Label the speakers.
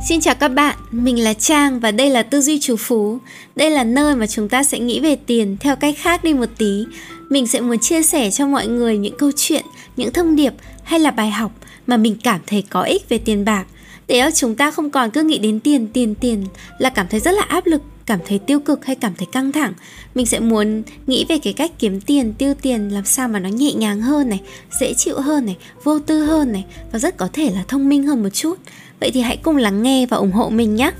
Speaker 1: Xin chào các bạn, mình là Trang và đây là Tư duy chủ phú. Đây là nơi mà chúng ta sẽ nghĩ về tiền theo cách khác đi một tí. Mình sẽ muốn chia sẻ cho mọi người những câu chuyện, những thông điệp hay là bài học mà mình cảm thấy có ích về tiền bạc để chúng ta không còn cứ nghĩ đến tiền, tiền, tiền là cảm thấy rất là áp lực, cảm thấy tiêu cực hay cảm thấy căng thẳng. Mình sẽ muốn nghĩ về cái cách kiếm tiền, tiêu tiền làm sao mà nó nhẹ nhàng hơn này, dễ chịu hơn này, vô tư hơn này và rất có thể là thông minh hơn một chút. Vậy thì hãy cùng lắng nghe và ủng hộ mình nhé.